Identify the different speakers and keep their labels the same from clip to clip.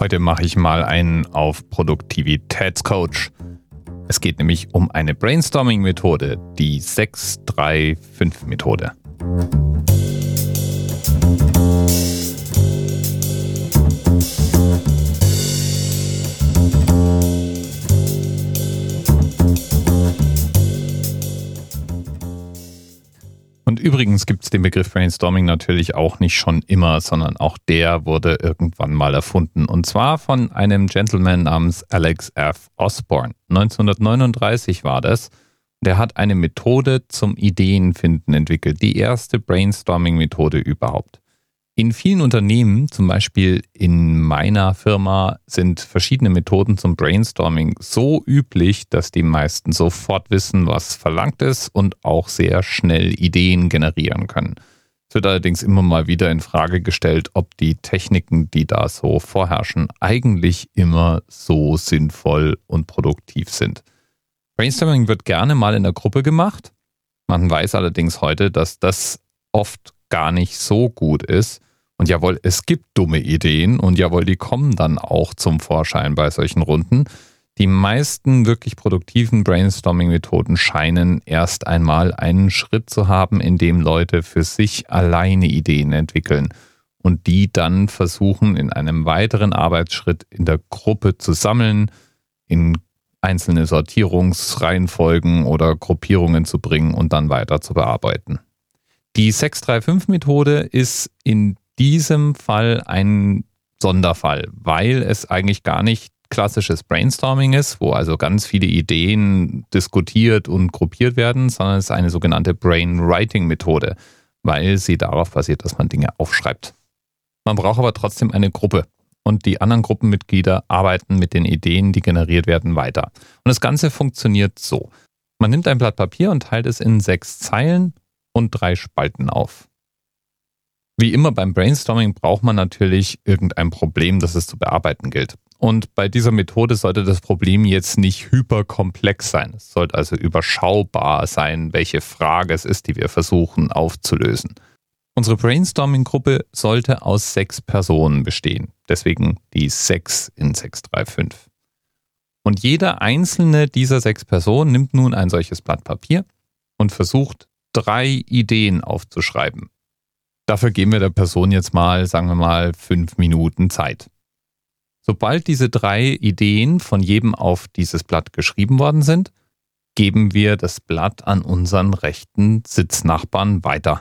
Speaker 1: Heute mache ich mal einen auf Produktivitätscoach. Es geht nämlich um eine Brainstorming-Methode, die 635-Methode. Und übrigens gibt es den Begriff Brainstorming natürlich auch nicht schon immer, sondern auch der wurde irgendwann mal erfunden. Und zwar von einem Gentleman namens Alex F. Osborne. 1939 war das. Der hat eine Methode zum Ideenfinden entwickelt. Die erste Brainstorming-Methode überhaupt. In vielen Unternehmen, zum Beispiel in meiner Firma, sind verschiedene Methoden zum Brainstorming so üblich, dass die meisten sofort wissen, was verlangt ist und auch sehr schnell Ideen generieren können. Es wird allerdings immer mal wieder in Frage gestellt, ob die Techniken, die da so vorherrschen, eigentlich immer so sinnvoll und produktiv sind. Brainstorming wird gerne mal in der Gruppe gemacht. Man weiß allerdings heute, dass das oft gar nicht so gut ist. Und jawohl, es gibt dumme Ideen und jawohl, die kommen dann auch zum Vorschein bei solchen Runden. Die meisten wirklich produktiven Brainstorming-Methoden scheinen erst einmal einen Schritt zu haben, in dem Leute für sich alleine Ideen entwickeln und die dann versuchen, in einem weiteren Arbeitsschritt in der Gruppe zu sammeln, in einzelne Sortierungsreihenfolgen oder Gruppierungen zu bringen und dann weiter zu bearbeiten. Die 635-Methode ist in diesem Fall ein Sonderfall, weil es eigentlich gar nicht klassisches Brainstorming ist, wo also ganz viele Ideen diskutiert und gruppiert werden, sondern es ist eine sogenannte Brainwriting-Methode, weil sie darauf basiert, dass man Dinge aufschreibt. Man braucht aber trotzdem eine Gruppe und die anderen Gruppenmitglieder arbeiten mit den Ideen, die generiert werden, weiter. Und das Ganze funktioniert so. Man nimmt ein Blatt Papier und teilt es in sechs Zeilen und drei Spalten auf. Wie immer beim Brainstorming braucht man natürlich irgendein Problem, das es zu bearbeiten gilt. Und bei dieser Methode sollte das Problem jetzt nicht hyperkomplex sein. Es sollte also überschaubar sein, welche Frage es ist, die wir versuchen aufzulösen. Unsere Brainstorming-Gruppe sollte aus sechs Personen bestehen. Deswegen die sechs in 635. Und jede einzelne dieser sechs Personen nimmt nun ein solches Blatt Papier und versucht drei Ideen aufzuschreiben. Dafür geben wir der Person jetzt mal, sagen wir mal, fünf Minuten Zeit. Sobald diese drei Ideen von jedem auf dieses Blatt geschrieben worden sind, geben wir das Blatt an unseren rechten Sitznachbarn weiter.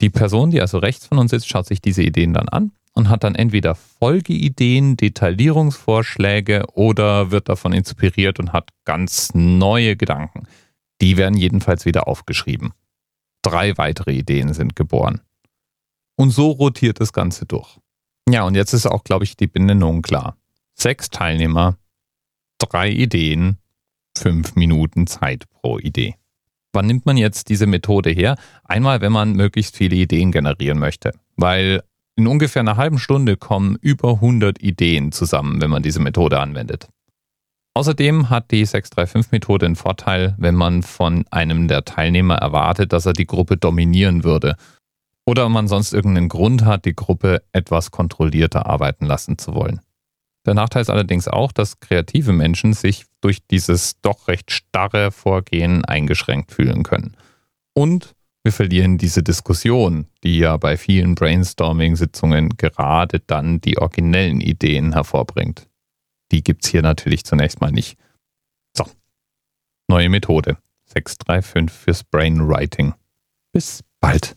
Speaker 1: Die Person, die also rechts von uns sitzt, schaut sich diese Ideen dann an und hat dann entweder Folgeideen, Detaillierungsvorschläge oder wird davon inspiriert und hat ganz neue Gedanken. Die werden jedenfalls wieder aufgeschrieben drei weitere Ideen sind geboren. Und so rotiert das Ganze durch. Ja, und jetzt ist auch, glaube ich, die Benennung klar. Sechs Teilnehmer, drei Ideen, fünf Minuten Zeit pro Idee. Wann nimmt man jetzt diese Methode her? Einmal, wenn man möglichst viele Ideen generieren möchte, weil in ungefähr einer halben Stunde kommen über 100 Ideen zusammen, wenn man diese Methode anwendet. Außerdem hat die 635-Methode einen Vorteil, wenn man von einem der Teilnehmer erwartet, dass er die Gruppe dominieren würde. Oder man sonst irgendeinen Grund hat, die Gruppe etwas kontrollierter arbeiten lassen zu wollen. Der Nachteil ist allerdings auch, dass kreative Menschen sich durch dieses doch recht starre Vorgehen eingeschränkt fühlen können. Und wir verlieren diese Diskussion, die ja bei vielen Brainstorming-Sitzungen gerade dann die originellen Ideen hervorbringt die gibt es hier natürlich zunächst mal nicht. So, neue Methode. 635 fürs Brainwriting. Bis bald.